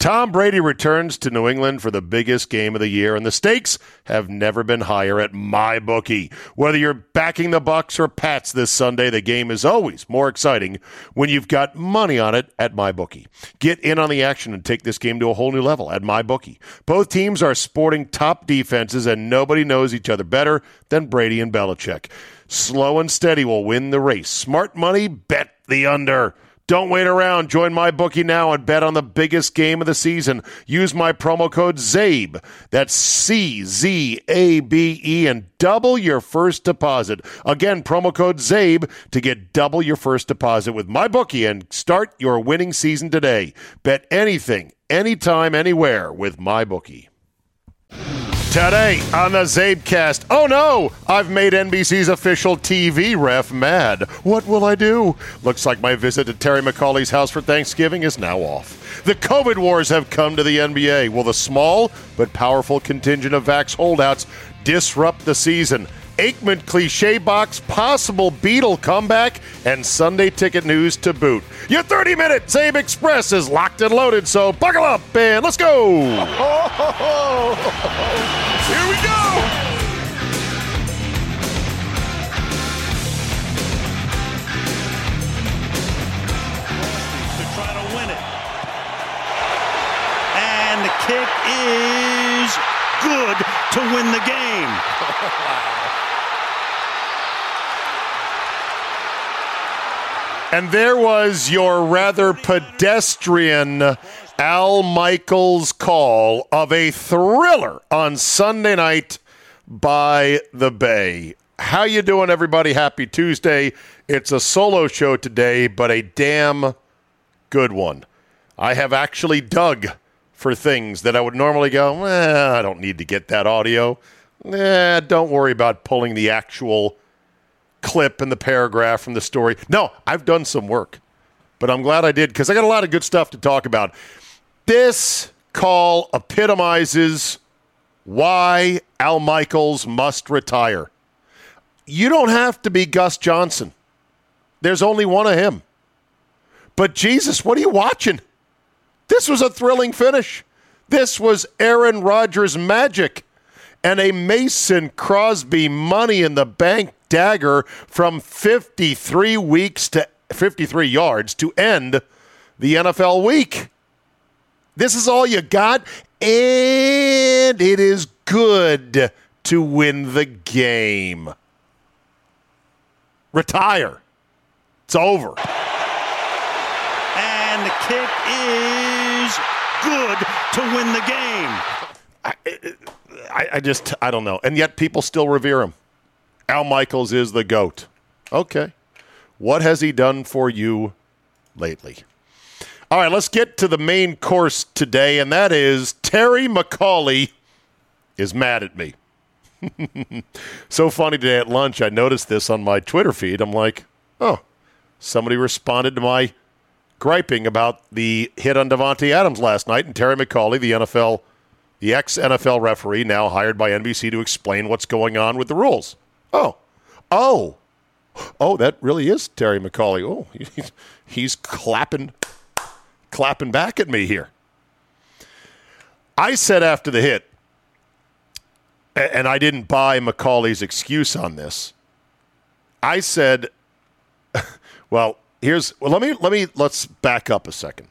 Tom Brady returns to New England for the biggest game of the year, and the stakes have never been higher at my bookie. Whether you're backing the Bucs or Pats this Sunday, the game is always more exciting when you've got money on it at my bookie. Get in on the action and take this game to a whole new level at my bookie. Both teams are sporting top defenses, and nobody knows each other better than Brady and Belichick. Slow and steady will win the race. Smart money, bet the under. Don't wait around. Join my bookie now and bet on the biggest game of the season. Use my promo code CZABE. That's C Z A B E and double your first deposit. Again, promo code CZABE to get double your first deposit with my bookie and start your winning season today. Bet anything, anytime, anywhere with my bookie. Today on the Czabecast. Oh no! I've made NBC's official TV ref mad. What will I do? Looks like my visit to Terry McAulay's house for Thanksgiving is now off. The COVID wars have come to the NBA. Will the small but powerful contingent of Vax holdouts disrupt the season? Aikman cliche box, possible Beadle comeback, and Sunday ticket news to boot. Your 30 minute Czabe Express is locked and loaded, so buckle up and let's go! Here we go! to try to win it. And the kick is good to win the game. And there was your rather pedestrian Al Michaels call of a thriller on Sunday night by the Bay. How you doing everybody? Happy Tuesday. It's a solo show today, but a damn good one. I have actually dug for things that I would normally go, eh, I don't need to get that audio. Eh, don't worry about pulling the actual clip and the paragraph from the story. No, I've done some work, but I'm glad I did because I got a lot of good stuff to talk about. This call epitomizes why Al Michaels must retire. You don't have to be Gus Johnson. There's only one of him. But Jesus, what are you watching? This was a thrilling finish. This was Aaron Rodgers magic and a Mason Crosby money in the bank dagger from 53 weeks to 53 yards to end the NFL week. This is all you got, and it is good to win the game. Retire. It's over. And the kick is good to win the game. I, I just, I don't know. And yet people still revere him. Al Michaels is the GOAT. Okay. What has he done for you lately? All right, let's get to the main course today, and that is Terry McAulay is mad at me. so funny today at lunch, I noticed this on my Twitter feed. I'm like, oh, somebody responded to my griping about the hit on Davante Adams last night, and Terry McAulay, the NFL, the ex NFL referee, now hired by NBC to explain what's going on with the rules. Oh, oh, oh, that really is Terry McAulay. Oh, he's, he's clapping, clapping back at me here. I said after the hit, and I didn't buy McAulay's excuse on this. I said, well, here's well, let me let me let's back up a second.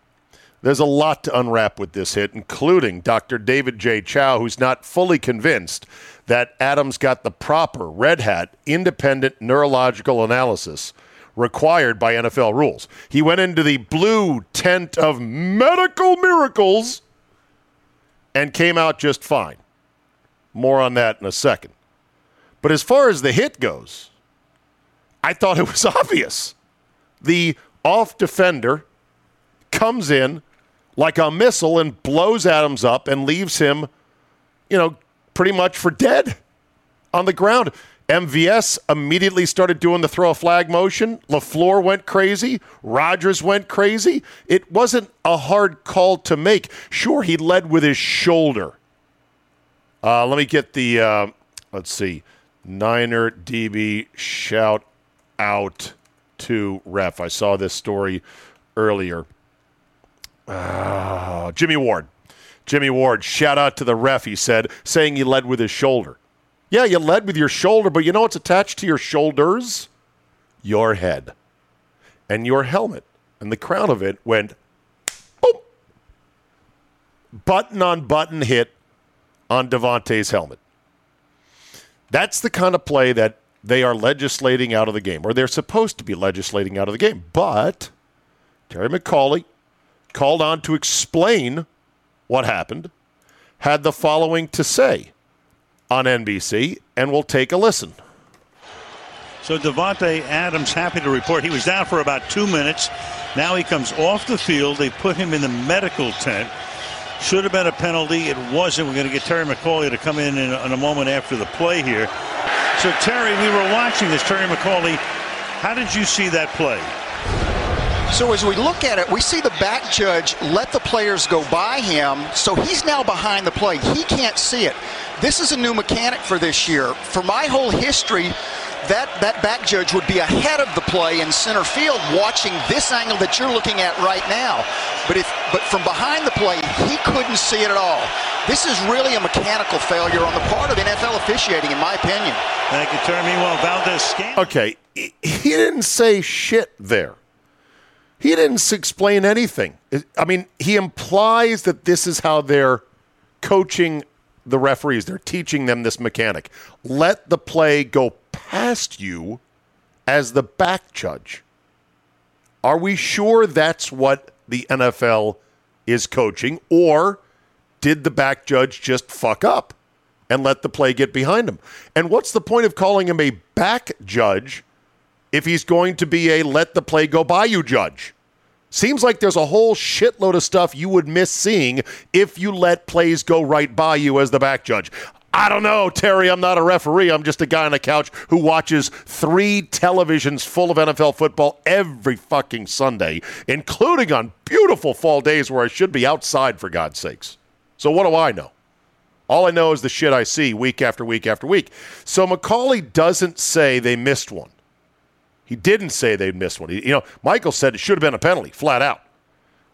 There's a lot to unwrap with this hit, including Dr. David J. Chow, who's not fully convinced that Adams got the proper red hat independent neurological analysis required by NFL rules. He went into the blue tent of medical miracles and came out just fine. More on that in a second. But as far as the hit goes, I thought it was obvious. The off defender comes in like a missile and blows Adams up and leaves him, you know, pretty much for dead on the ground. MVS immediately started doing the throw a flag motion. LaFleur went crazy. Rodgers went crazy. It wasn't a hard call to make. Sure, he led with his shoulder. Uh, let me get the, uh, let's see, Niner DB shout out to ref. I saw this story earlier. Uh, Jimmy Ward. Jimmy Ward, shout out to the ref, he said, saying he led with his shoulder. Yeah, you led with your shoulder, but you know what's attached to your shoulders? Your head and your helmet. And the crown of it went boom. Button on button hit on Davante's helmet. That's the kind of play that they are legislating out of the game, or they're supposed to be legislating out of the game. But Terry McAulay called on to explain what happened, had the following to say on NBC, and we'll take a listen. So Davante Adams happy to report he was down for about two minutes. Now he comes off the field. They put him in the medical tent. Should have been a penalty. It wasn't. We're going to get Terry McAulay to come in in a, in a moment after the play here. So Terry, we were watching this. Terry McAulay, how did you see that play? So as we look at it, we see the back judge let the players go by him, so he's now behind the play. He can't see it. This is a new mechanic for this year. For my whole history, that, that back judge would be ahead of the play in center field watching this angle that you're looking at right now. But if but from behind the play, he couldn't see it at all. This is really a mechanical failure on the part of NFL officiating, in my opinion. Thank you, Terry. Meanwhile, Valdez scan. Okay, he didn't say shit there. He didn't explain anything. I mean, he implies that this is how they're coaching the referees. They're teaching them this mechanic. Let the play go past you as the back judge. Are we sure that's what the NFL is coaching? Or did the back judge just fuck up and let the play get behind him? And what's the point of calling him a back judge if he's going to be a let the play go by you judge. Seems like there's a whole shitload of stuff you would miss seeing if you let plays go right by you as the back judge. I don't know, Terry. I'm not a referee. I'm just a guy on a couch who watches three televisions full of NFL football every fucking Sunday, including on beautiful fall days where I should be outside, for God's sakes. So, what do I know? All I know is the shit I see week after week after week. So, McAulay doesn't say they missed one. He didn't say they'd miss one. He, you know, Michael said it should have been a penalty, flat out.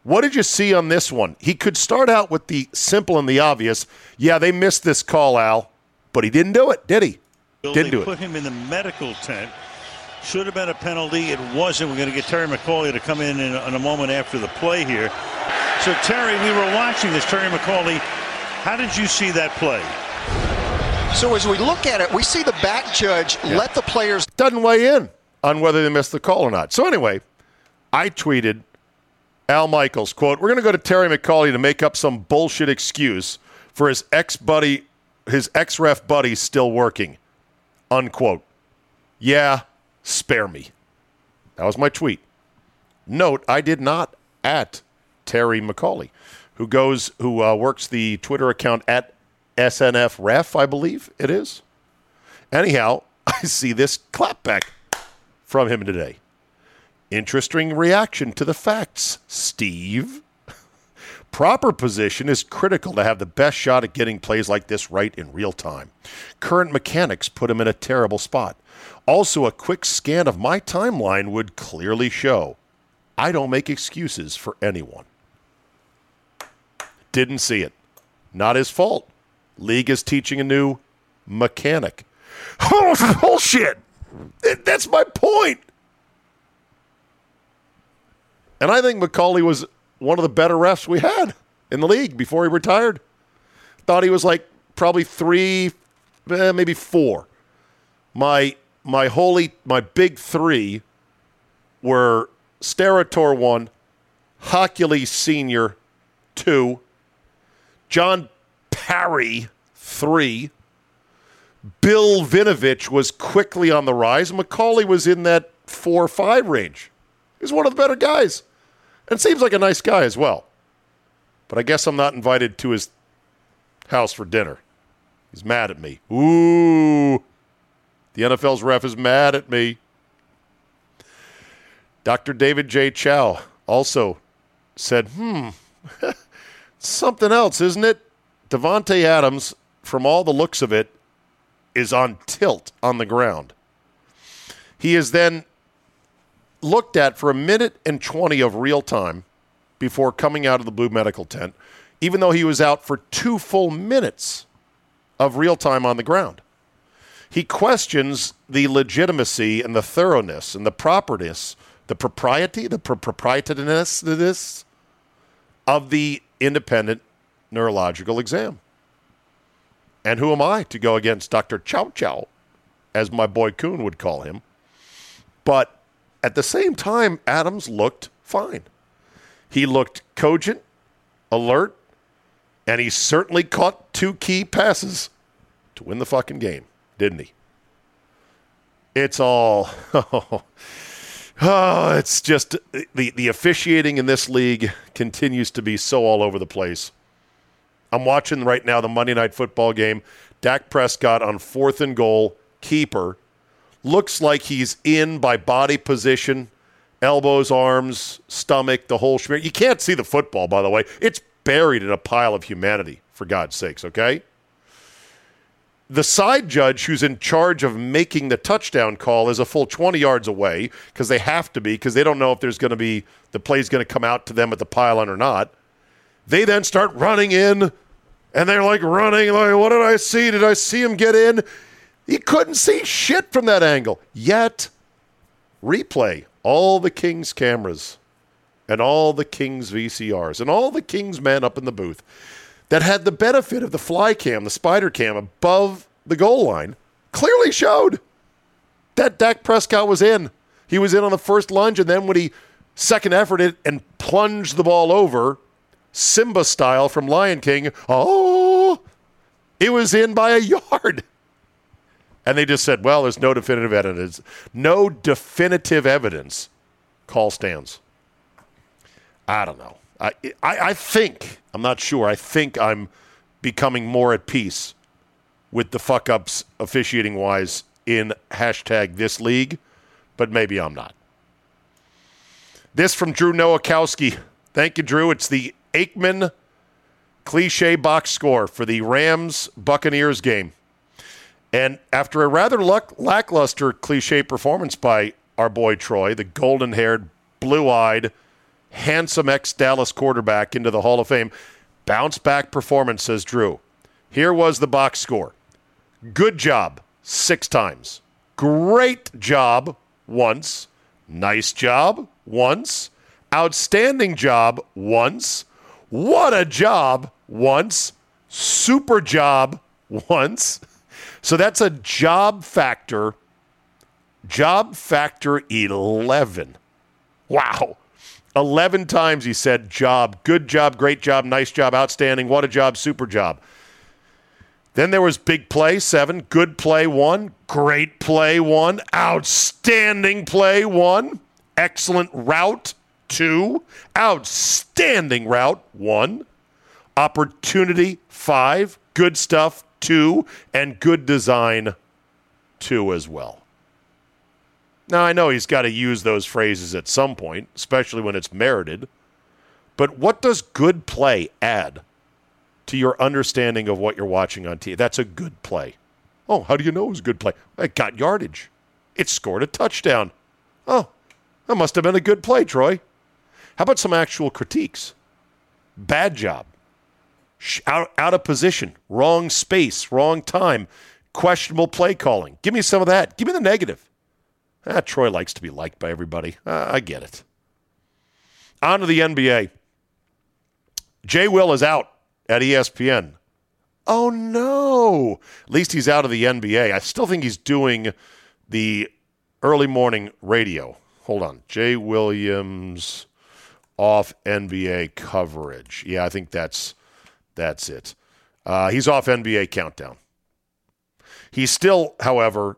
What did you see on this one? He could start out with the simple and the obvious. Yeah, they missed this call, Al, but he didn't do it, did he? Didn't do put it. Put him in the medical tent. Should have been a penalty. It wasn't. We're going to get Terry McAulay to come in in a, in a moment after the play here. So, Terry, we were watching this. Terry McAulay, how did you see that play? So as we look at it, we see the back judge let the players Doesn't weigh in on whether they missed the call or not. So anyway, I tweeted Al Michaels, quote, We're going to go to Terry McAulay to make up some bullshit excuse for his ex buddy, his ex ref buddy still working. Unquote. Yeah, spare me. That was my tweet. Note, I did not at Terry McAulay, who goes, who uh, works the Twitter account at SNF Ref, I believe it is. Anyhow, I see this clapback from him today. Interesting reaction to the facts, Steve. Proper position is critical to have the best shot at getting plays like this right in real time. Current mechanics put him in a terrible spot. Also, a quick scan of my timeline would clearly show I don't make excuses for anyone. Didn't see it. Not his fault. League is teaching a new mechanic. Oh, bullshit! That's my point. And I think McAulay was one of the better refs we had in the league before he retired. Thought he was like probably three, eh, maybe four. My my holy my big three were Steratore one, Hochuli Senior two, John Parry three. Bill Vinovich was quickly on the rise. McAulay was in that four or five range. He's one of the better guys. And seems like a nice guy as well. But I guess I'm not invited to his house for dinner. He's mad at me. Ooh. The NFL's ref is mad at me. Dr. David J. Chow also said, hmm, something else, isn't it? Davante Adams, from all the looks of it, is on tilt on the ground. He is then looked at for a minute and 20 of real time before coming out of the blue medical tent, even though he was out for two full minutes of real time on the ground. He questions the legitimacy and the thoroughness and the properness, the propriety, the pro- proprietariness of the independent neurological exam. And who am I to go against Dr. Chow Chow, as my boy Coon would call him? But at the same time, Adams looked fine. He looked cogent, alert, and he certainly caught two key passes to win the fucking game, didn't he? It's all. Oh, it's just the, the officiating in this league continues to be so all over the place. I'm watching right now the Monday Night Football game. Dak Prescott on fourth and goal, keeper. Looks like he's in by body position, elbows, arms, stomach, the whole schmear. You can't see the football, by the way. It's buried in a pile of humanity, for God's sakes, okay? the side judge who's in charge of making the touchdown call is a full 20 yards away because they have to be because they don't know if there's going to be the play's going to come out to them at the pylon or not. They then start running in and they're like running like what did I see? Did I see him get in? He couldn't see shit from that angle. Yet replay all the Kings cameras and all the Kings VCRs and all the Kings men up in the booth that had the benefit of the fly cam, the spider cam above the goal line, clearly showed that Dak Prescott was in. He was in on the first lunge, and then when he second efforted and plunged the ball over, Simba style from Lion King, oh, it was in by a yard. And they just said, well, there's no definitive evidence. No definitive evidence. Call stands. I don't know. I, I, I think, I'm not sure, I think I'm becoming more at peace with the fuck ups officiating wise in hashtag this league, but maybe I'm not. This from Drew Nowakowski. Thank you, Drew. It's the Aikman cliche box score for the Rams Buccaneers game. And after a rather luck, lackluster cliche performance by our boy Troy, the golden haired, blue eyed, handsome ex Dallas quarterback into the Hall of Fame. Bounce back performance, says Drew. Here was the box score good job, six times. Great job, once. Nice job, once. Outstanding job, once. What a job, once. Super job, once. So that's a job factor. Job factor 11. Wow. 11 times he said job, good job, great job, nice job, outstanding, what a job, super job. Then there was big play, seven, good play, one, great play, one, outstanding play, one, excellent route, two, outstanding route, one, opportunity, five, good stuff, two, and good design, two as well. Now, I know he's got to use those phrases at some point, especially when it's merited. But what does good play add to your understanding of what you're watching on TV? That's a good play. Oh, how do you know it was a good play? It got yardage. It scored a touchdown. Oh, that must have been a good play, Troy. How about some actual critiques? Bad job. Out, out of position. Wrong space. Wrong time. Questionable play calling. Give me some of that. Give me the negative. Ah, Troy likes to be liked by everybody. Uh, I get it. On to the NBA. Jay Will is out at ESPN. Oh no! At least he's out of the NBA. I still think he's doing the early morning radio. Hold on, Jay Williams off NBA coverage. Yeah, I think that's that's it. Uh, he's off NBA countdown. He's still, however,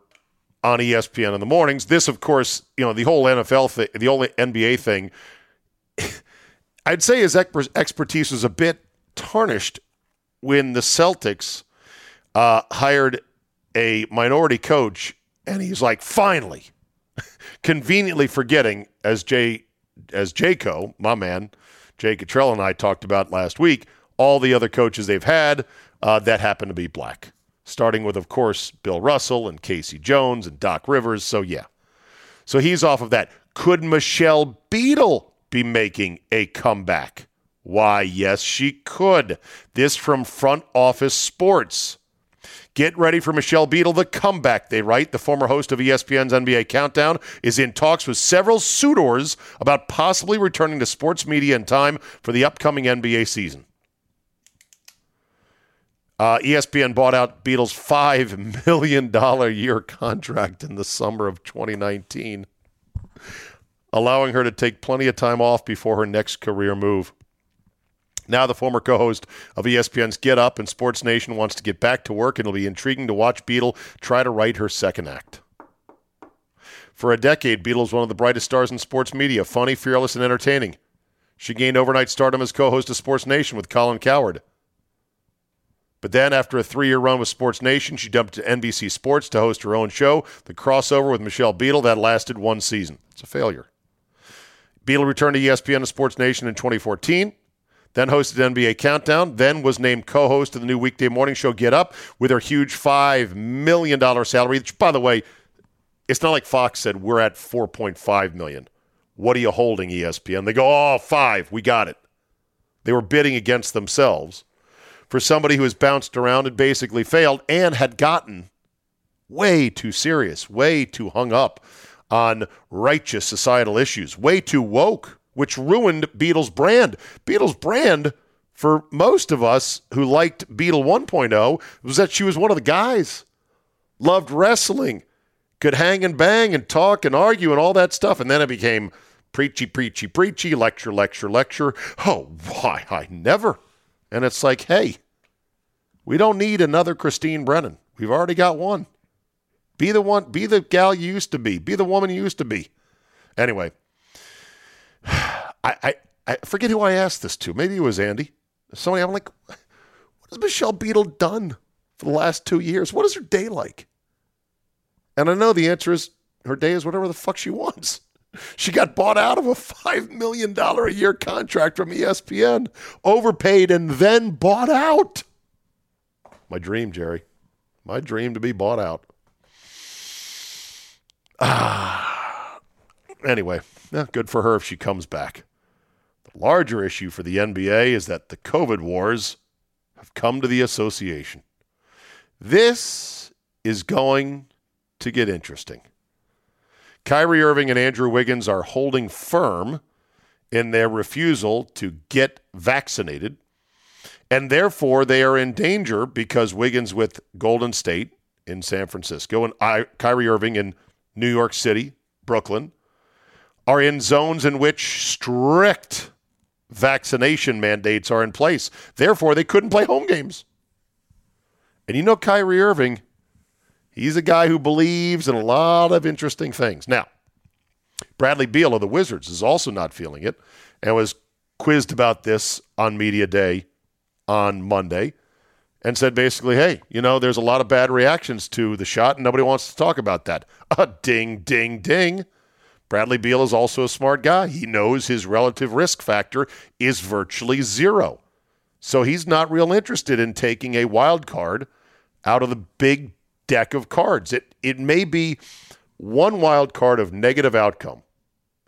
on ESPN in the mornings. This, of course, you know the whole NFL thing, the whole NBA thing. I'd say his expertise was a bit tarnished when the Celtics uh, hired a minority coach, and he's like, finally, conveniently forgetting, as Jay, as Jayco, my man, Jay Cottrell and I talked about last week, all the other coaches they've had uh, that happen to be black, starting with, of course, Bill Russell and K.C. Jones and Doc Rivers. So yeah, so he's off of that. Could Michelle Beadle be making a comeback? Why, yes, she could. This from Front Office Sports. Get ready for Michelle Beadle, the comeback, they write. The former host of ESPN's NBA Countdown is in talks with several suitors about possibly returning to sports media in time for the upcoming NBA season. Uh, ESPN bought out Beadle's $5 million year contract in the summer of 2019, allowing her to take plenty of time off before her next career move. Now, the former co host of ESPN's Get Up and Sports Nation wants to get back to work, and it'll be intriguing to watch Beadle try to write her second act. For a decade, Beadle is one of the brightest stars in sports media, funny, fearless, and entertaining. She gained overnight stardom as co host of Sports Nation with Colin Cowherd. But then, after a three year run with Sports Nation, she jumped to NBC Sports to host her own show, The Crossover with Michelle Beadle. That lasted one season. It's a failure. Beadle returned to ESPN and Sports Nation in 2014 then hosted NBA Countdown, then was named co host of the new weekday morning show Get Up with her huge $5 million salary, which, by the way, it's not like Fox said, we're at $4.5 million. What are you holding, ESPN? They go, oh, five, we got it. They were bidding against themselves for somebody who has bounced around and basically failed and had gotten way too serious, way too hung up on righteous societal issues, way too woke which ruined Beadle's brand. Beadle's brand, for most of us who liked Beadle 1.0, was that she was one of the guys, loved wrestling, could hang and bang and talk and argue and all that stuff. And then it became preachy, preachy, preachy, lecture, lecture, lecture. Oh, why? I never. And it's like, hey, we don't need another Christine Brennan. We've already got one. Be the one, be the gal you used to be, be the woman you used to be. Anyway, I, I, I forget who I asked this to. Maybe it was Andy. Somebody, I'm like, what has Michelle Beadle done for the last two years? What is her day like? And I know the answer is her day is whatever the fuck she wants. She got bought out of a $5 million a year contract from ESPN, overpaid, and then bought out. My dream, Jerry. My dream to be bought out. Ah. Anyway, yeah, good for her if she comes back. Larger issue for the NBA is that the COVID wars have come to the association. This is going to get interesting. Kyrie Irving and Andrew Wiggins are holding firm in their refusal to get vaccinated, and therefore they are in danger because Wiggins with Golden State in San Francisco and I, Kyrie Irving in New York City, Brooklyn, are in zones in which strict vaccination mandates are in place. Therefore, they couldn't play home games. And you know, Kyrie Irving, he's a guy who believes in a lot of interesting things. Now, Bradley Beal of the Wizards is also not feeling it and was quizzed about this on Media Day on Monday and said basically, hey, you know, there's a lot of bad reactions to the shot and nobody wants to talk about that. A ding, ding, ding. Bradley Beal is also a smart guy. He knows his relative risk factor is virtually zero. So he's not real interested in taking a wild card out of the big deck of cards. It it may be one wild card of negative outcome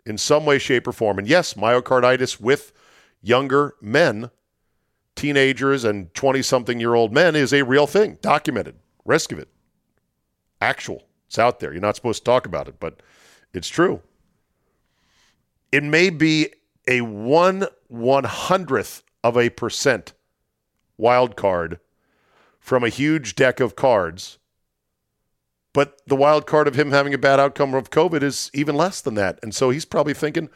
in some way, shape, or form. And yes, myocarditis with younger men, teenagers and 20 something year old men is a real thing, documented. Risk of it. Actual. It's out there. You're not supposed to talk about it, but it's true. It may be a one one hundredth of a percent wild card from a huge deck of cards. But the wild card of him having a bad outcome of COVID is even less than that. And so he's probably thinking,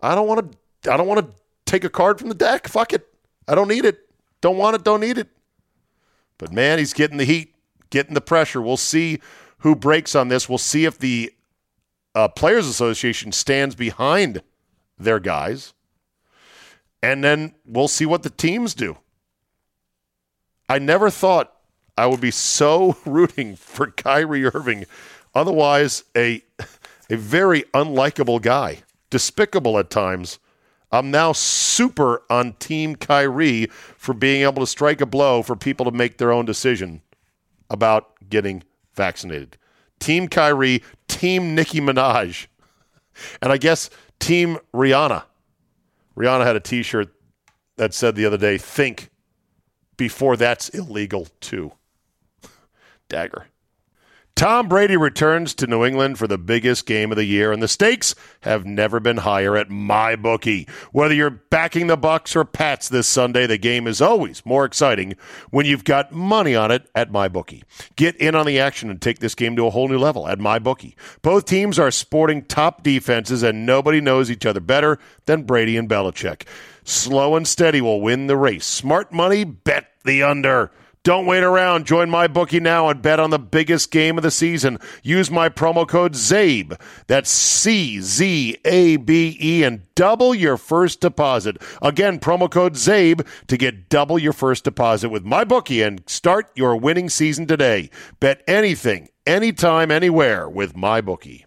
I don't want to I don't want to take a card from the deck. Fuck it. I don't need it. Don't want it, don't need it. But man, he's getting the heat, getting the pressure. We'll see who breaks on this. We'll see if the uh, Players Association stands behind their guys. And then we'll see what the teams do. I never thought I would be so rooting for Kyrie Irving, otherwise a a very unlikable guy, despicable at times. I'm now super on Team Kyrie for being able to strike a blow for people to make their own decision about getting vaccinated. Team Kyrie, Team Nicki Minaj, and I guess Team Rihanna. Rihanna had a t shirt that said the other day, think before that's illegal too. Dagger. Tom Brady returns to New England for the biggest game of the year, and the stakes have never been higher at my bookie. Whether you're backing the Bucs or Pats this Sunday, the game is always more exciting when you've got money on it at my bookie. Get in on the action and take this game to a whole new level at my bookie. Both teams are sporting top defenses, and nobody knows each other better than Brady and Belichick. Slow and steady will win the race. Smart money, bet the under. Don't wait around. Join my bookie now and bet on the biggest game of the season. Use my promo code CZABE. That's C Z A B E and double your first deposit. Again, promo code CZABE to get double your first deposit with my bookie and start your winning season today. Bet anything, anytime, anywhere with my bookie.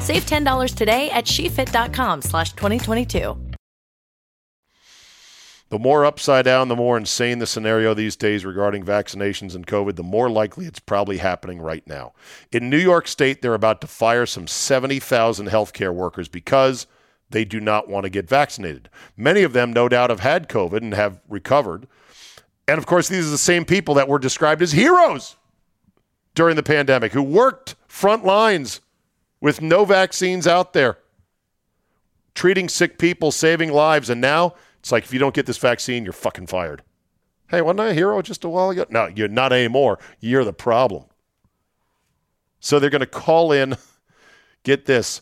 Save $10 today at shefit.com slash 2022. The more upside down, the more insane the scenario these days regarding vaccinations and COVID, the more likely it's probably happening right now. In New York State, they're about to fire some 70,000 healthcare workers because they do not want to get vaccinated. Many of them, no doubt, have had COVID and have recovered. And of course, these are the same people that were described as heroes during the pandemic who worked front lines with no vaccines out there, treating sick people, saving lives. And now it's like, if you don't get this vaccine, you're fucking fired. Hey, wasn't I a hero just a while ago? No, you're not anymore. You're the problem. So they're going to call in, get this,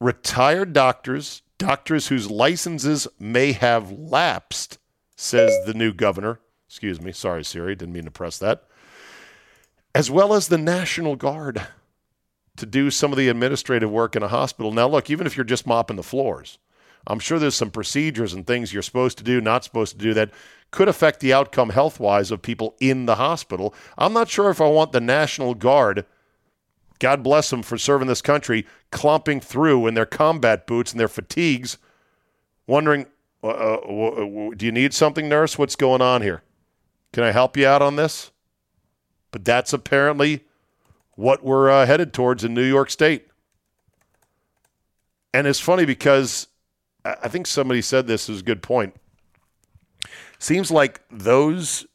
retired doctors, doctors whose licenses may have lapsed, says the new governor. Excuse me. Sorry, Siri. Didn't mean to press that. As well as the National Guard to do some of the administrative work in a hospital. Now, look, even if you're just mopping the floors, I'm sure there's some procedures and things you're supposed to do, not supposed to do that could affect the outcome health wise of people in the hospital. I'm not sure if I want the National Guard, God bless them for serving this country, clomping through in their combat boots and their fatigues, wondering, uh, uh, do you need something, nurse? What's going on here? Can I help you out on this? But that's apparently what we're uh, headed towards in New York State. And it's funny because I think somebody said this is a good point. Seems like those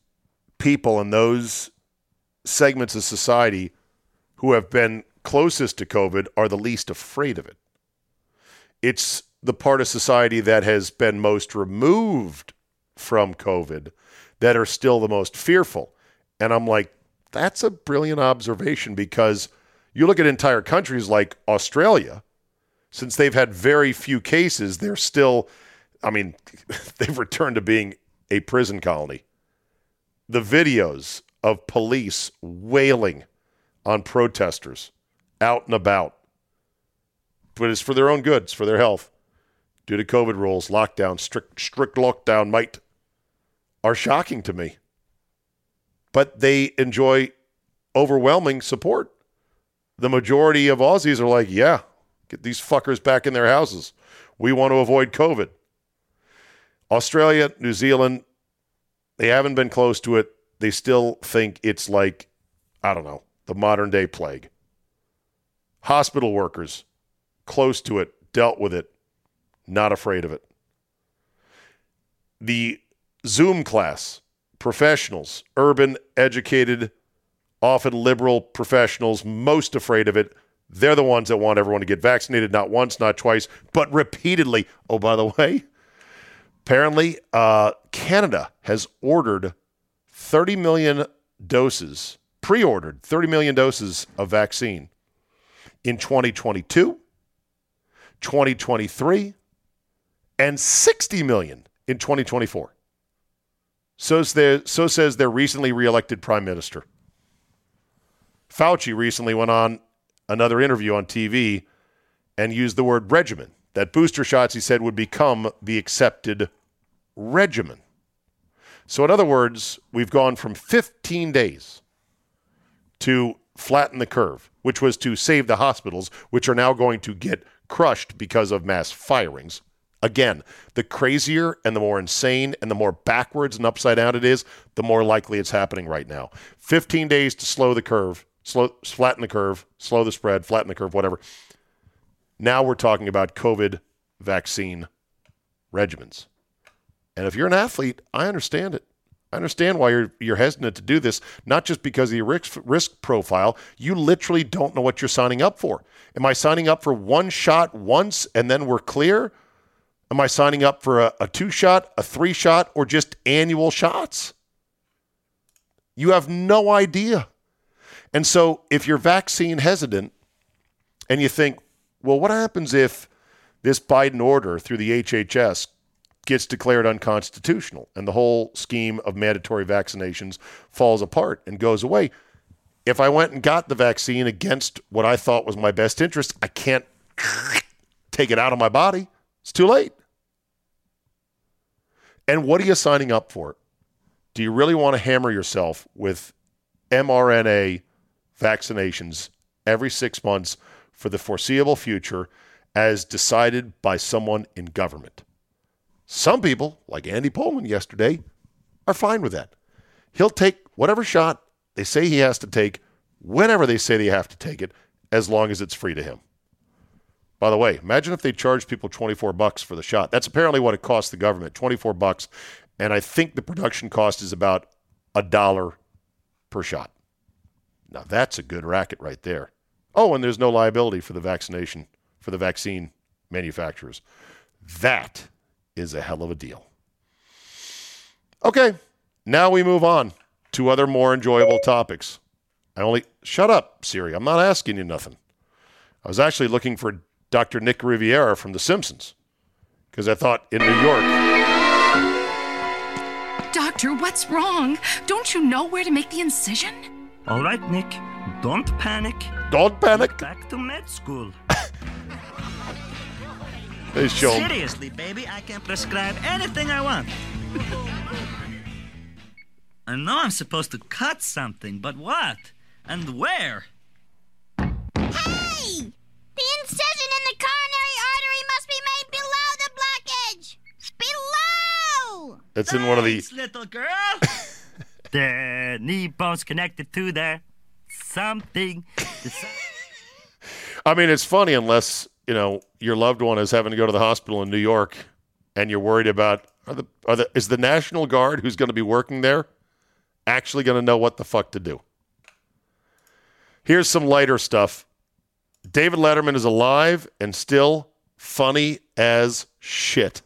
people and those segments of society who have been closest to COVID are the least afraid of it. It's the part of society that has been most removed from COVID that are still the most fearful. And I'm like, that's a brilliant observation because you look at entire countries like Australia, since they've had very few cases, they're still, I mean, they've returned to being a prison colony. the videos of police wailing on protesters out and about. But it's for their own good, it's for their health. Due to COVID rules, lockdown, strict, strict lockdown might, are shocking to me. But they enjoy overwhelming support. The majority of Aussies are like, yeah, get these fuckers back in their houses. We want to avoid COVID. Australia, New Zealand, they haven't been close to it. They still think it's like, I don't know, the modern day plague. Hospital workers, close to it, dealt with it, not afraid of it. The Zoom class, professionals, urban, educated, often liberal professionals, most afraid of it. They're the ones that want everyone to get vaccinated, not once, not twice, but repeatedly. Oh, by the way, apparently, uh, Canada has ordered 30 million doses, pre ordered 30 million doses of vaccine in 2022, 2023, and 60 million in 2024. So, so says their recently reelected prime minister. Fauci recently went on another interview on TV and used the word regimen. That booster shots, he said, would become the accepted regimen. So, in other words, we've gone from 15 days to flatten the curve, which was to save the hospitals, which are now going to get crushed because of mass firings. Again, the crazier and the more insane and the more backwards and upside down it is, the more likely it's happening right now. 15 days to slow the curve, slow, flatten the curve, slow the spread, flatten the curve, whatever. Now we're talking about COVID vaccine regimens. And if you're an athlete, I understand it. I understand why you're you're hesitant to do this, not just because of your risk, risk profile. You literally don't know what you're signing up for. Am I signing up for one shot once and then we're clear? Am I signing up for a, a two shot, a three shot, or just annual shots? You have no idea. And so if you're vaccine hesitant and you think, well, what happens if this Biden order through the HHS gets declared unconstitutional and the whole scheme of mandatory vaccinations falls apart and goes away. If I went and got the vaccine against what I thought was my best interest, I can't take it out of my body. It's too late. And what are you signing up for? Do you really want to hammer yourself with mRNA vaccinations every six months for the foreseeable future as decided by someone in government? Some people, like Andy Pollin yesterday, are fine with that. He'll take whatever shot they say he has to take, whenever they say they have to take it, as long as it's free to him. By the way, imagine if they charged people 24 bucks for the shot. That's apparently what it costs the government, 24 bucks, and I think the production cost is about a dollar per shot. Now that's a good racket right there. Oh, and there's no liability for the vaccination for the vaccine manufacturers. That is a hell of a deal. Okay, now we move on to other more enjoyable topics. I only shut up, Siri. I'm not asking you nothing. I was actually looking for Dr. Nick Riviera from The Simpsons because I thought in New York. Doctor, what's wrong? Don't you know where to make the incision? All right, Nick. Don't panic. Don't panic. Back to med school. They show. Seriously, baby, I can prescribe anything I want. I know I'm supposed to cut something, but what? And where? Hey! The incision in the coronary artery must be made below the blockage! Below! It's in one of the. Thanks, little girl. the knee bone's connected to the Something. I mean, it's funny unless you know your loved one is having to go to the hospital in New York, and you're worried about are the, are the is the National Guard who's going to be working there actually going to know what the fuck to do? Here's some lighter stuff. David Letterman is alive and still funny as shit.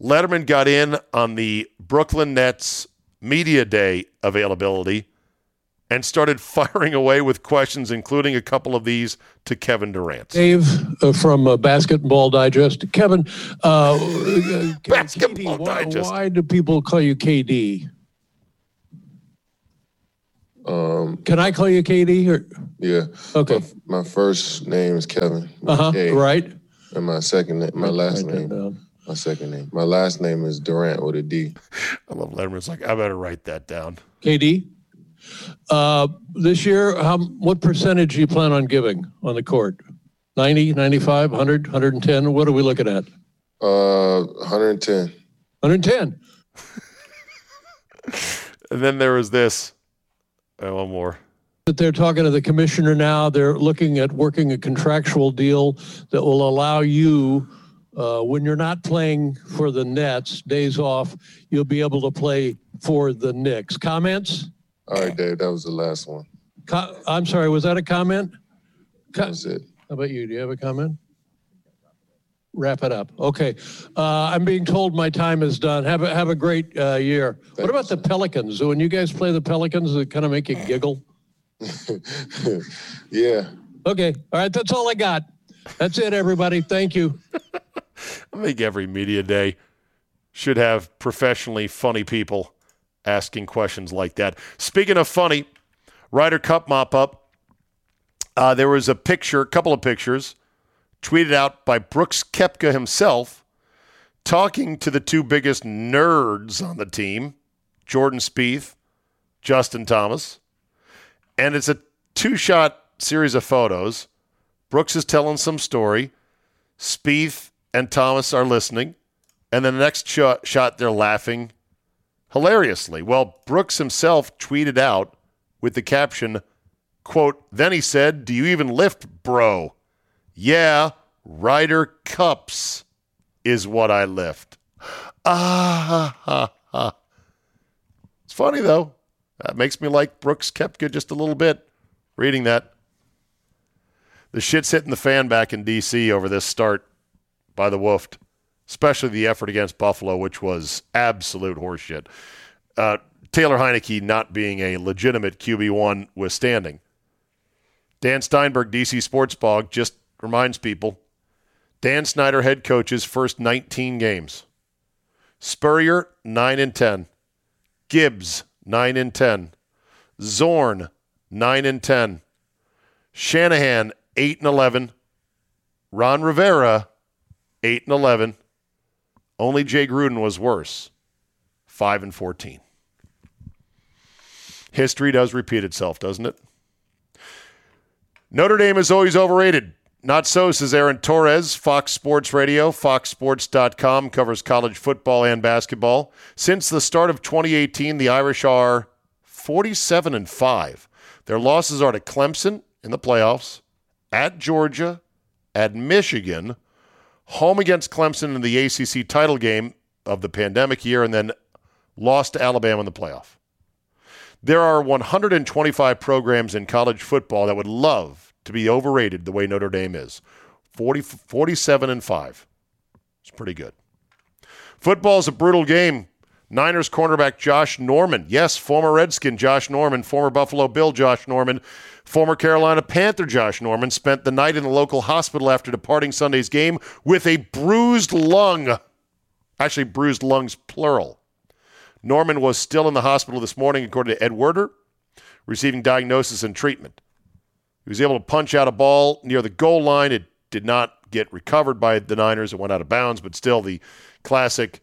Letterman got in on the Brooklyn Nets media day availability and started firing away with questions, including a couple of these to Kevin Durant. Dave uh, from uh, Basketball Digest. Kevin, uh, Basketball KD, why, Digest. why do people call you KD? Can I call you KD or? Yeah. Okay. My, my first name is Kevin. with Uh huh. K, Right. And my second name, my last Write that name, down. my second name, my last name is Durant with a D. I love Letterman's like, I better write that down. KD. Uh, this year, how, what percentage do you plan on giving on the court? 90, 95, 100, 110? What are we looking at? Uh, 110. 110. And then there was this. One more. That they're talking to the commissioner now. They're looking at working a contractual deal that will allow you, uh, when you're not playing for the Nets, days off, you'll be able to play for the Knicks. Comments? All right, Dave, that was the last one. Co- I'm sorry, was that a comment? Co- That was it. How about you? Do you have a comment? Wrap it up. Okay. Uh, I'm being told my time is done. Have a, have a great uh, year. what about the Pelicans? When you guys play the Pelicans, does it kind of make you giggle? Yeah. Okay. All right. That's all I got. That's it, everybody. Thank you. I think every media day should have professionally funny people asking questions like that. Speaking of funny, Ryder Cup mop up. Uh, there was a picture, a couple of pictures, tweeted out by Brooks Koepka himself, talking to the two biggest nerds on the team, Jordan Spieth, Justin Thomas, and it's a two-shot series of photos. Brooks is telling some story. Spieth and Thomas are listening. And then the next shot, shot, they're laughing hilariously. Well, Brooks himself tweeted out with the caption, quote, then he said, do you even lift, bro? Yeah, Ryder Cups is what I lift. Ah, ha, ha, ha. It's funny, though. That makes me like Brooks Koepka just a little bit reading that. The shit's hitting the fan back in D.C. over this start by the Wolfed, especially the effort against Buffalo, which was absolute horseshit. Uh, Taylor Heinicke not being a legitimate QB1 withstanding. Dan Steinberg, DC Sports Blog, just reminds people Dan Snyder, head coach's first 19 games. Spurrier, 9 and 10. Gibbs, 9 and 10. Zorn, 9 and 10. Shanahan, 8 and 11. Ron Rivera, 8 and 11. Only Jay Gruden was worse, 5 and 14. History does repeat itself, doesn't it? Notre Dame is always overrated. Not so, says Aaron Torres. Fox Sports Radio, foxsports.com covers college football and basketball. Since the start of 2018, the Irish are 47 and 5. Their losses are to Clemson in the playoffs, at Georgia, at Michigan, home against Clemson in the ACC title game of the pandemic year, and then lost to Alabama in the playoff. There are 125 programs in college football that would love to be overrated the way Notre Dame is. 40, 47 and 5. It's pretty good. Football is a brutal game. Niners cornerback Josh Norman. Yes, former Redskin Josh Norman, former Buffalo Bill Josh Norman, former Carolina Panther Josh Norman spent the night in the local hospital after departing Sunday's game with a bruised lung. Actually, bruised lungs, plural. Norman was still in the hospital this morning, according to Ed Werder, receiving diagnosis and treatment. He was able to punch out a ball near the goal line. It did not get recovered by the Niners. It went out of bounds, but still the classic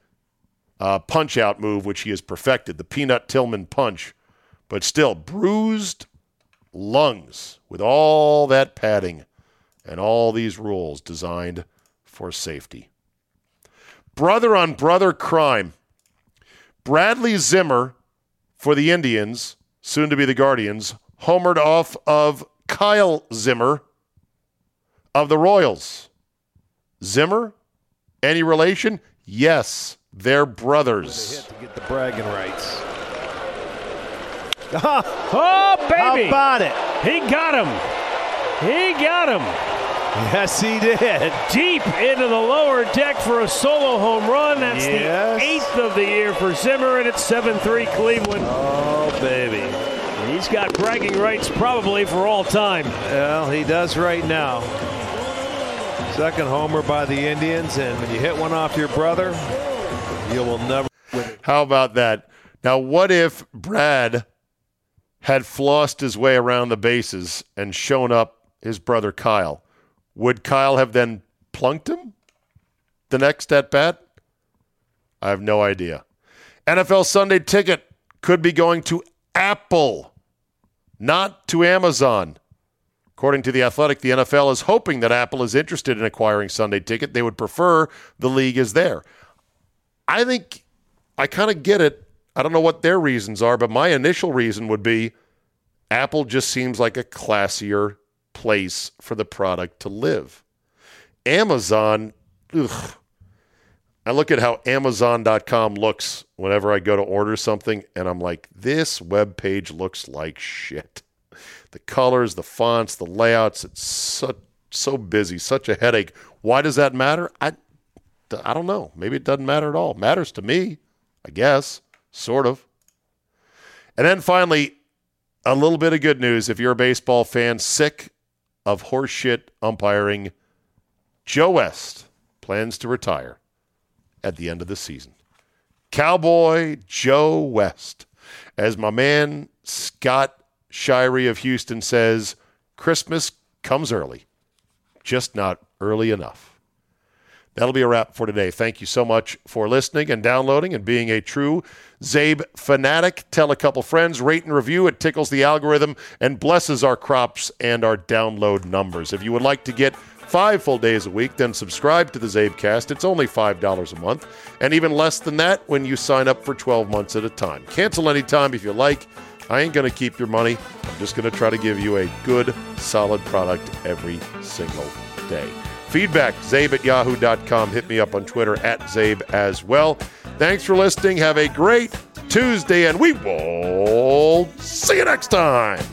uh, punch out move, which he has perfected, the Peanut Tillman punch. But still, bruised lungs with all that padding and all these rules designed for safety. Brother on brother crime. Bradley Zimmer for the Indians, soon to be the Guardians, homered off of Kyle Zimmer of the Royals. Zimmer, any relation? Yes, they're brothers. To get the bragging rights. Oh, baby. How about it? He got him. He got him. Yes, he did. Deep into the lower deck for a solo home run. That's Yes. the eighth of the year for Zimmer, and it's 7 3 Cleveland. Oh, baby. He's got bragging rights probably for all time. Well, he does right now. Second homer by the Indians, and when you hit one off your brother, you will never. How about that? Now, what if Brad had flossed his way around the bases and shown up his brother Kyle, would Kyle have then plunked him the next at bat? I have no idea. NFL Sunday ticket could be going to Apple, not to Amazon. According to The Athletic, the NFL is hoping that Apple is interested in acquiring Sunday ticket. They would prefer the league is there. I think I kind of get it. I don't know what their reasons are, but my initial reason would be Apple just seems like a classier place for the product to live. Amazon, ugh. I look at how Amazon.com looks whenever I go to order something, and I'm like, this web page looks like shit. The colors, the fonts, the layouts, it's so, so busy, such a headache. Why does that matter? I, I don't know. Maybe it doesn't matter at all. It matters to me, I guess, sort of. And then finally, a little bit of good news if you're a baseball fan sick of horseshit umpiring, Joe West plans to retire at the end of the season. Cowboy Joe West. As my man Scott Shirey of Houston says, Christmas comes early, just not early enough. That'll be a wrap for today. Thank you so much for listening and downloading and being a true Czabe fanatic. Tell a couple friends, rate and review. It tickles the algorithm and blesses our crops and our download numbers. If you would like to get five full days a week, then subscribe to the Czabecast. It's only $5 a month, and even less than that when you sign up for 12 months at a time. Cancel anytime if you like. I ain't going to keep your money. I'm just going to try to give you a good, solid product every single day. Feedback, czabe at yahoo.com. Hit me up on Twitter at czabe as well. Thanks for listening. Have a great Tuesday, and we will see you next time.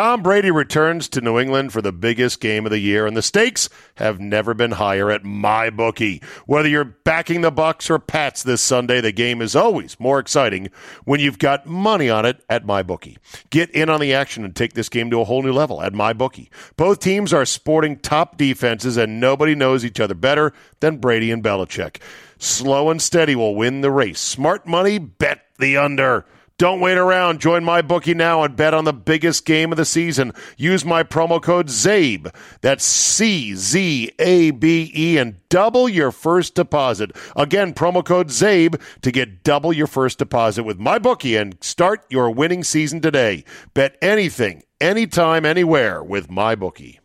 Tom Brady returns to New England for the biggest game of the year, and the stakes have never been higher at MyBookie. Whether you're backing the Bucs or Pats this Sunday, the game is always more exciting when you've got money on it at MyBookie. Get in on the action and take this game to a whole new level at MyBookie. Both teams are sporting top defenses, and nobody knows each other better than Brady and Belichick. Slow and steady will win the race. Smart money, bet the under. Don't wait around. Join MyBookie now and bet on the biggest game of the season. Use my promo code CZABE. That's C Z A B E and double your first deposit. Again, promo code CZABE to get double your first deposit with MyBookie and start your winning season today. Bet anything, anytime, anywhere with MyBookie.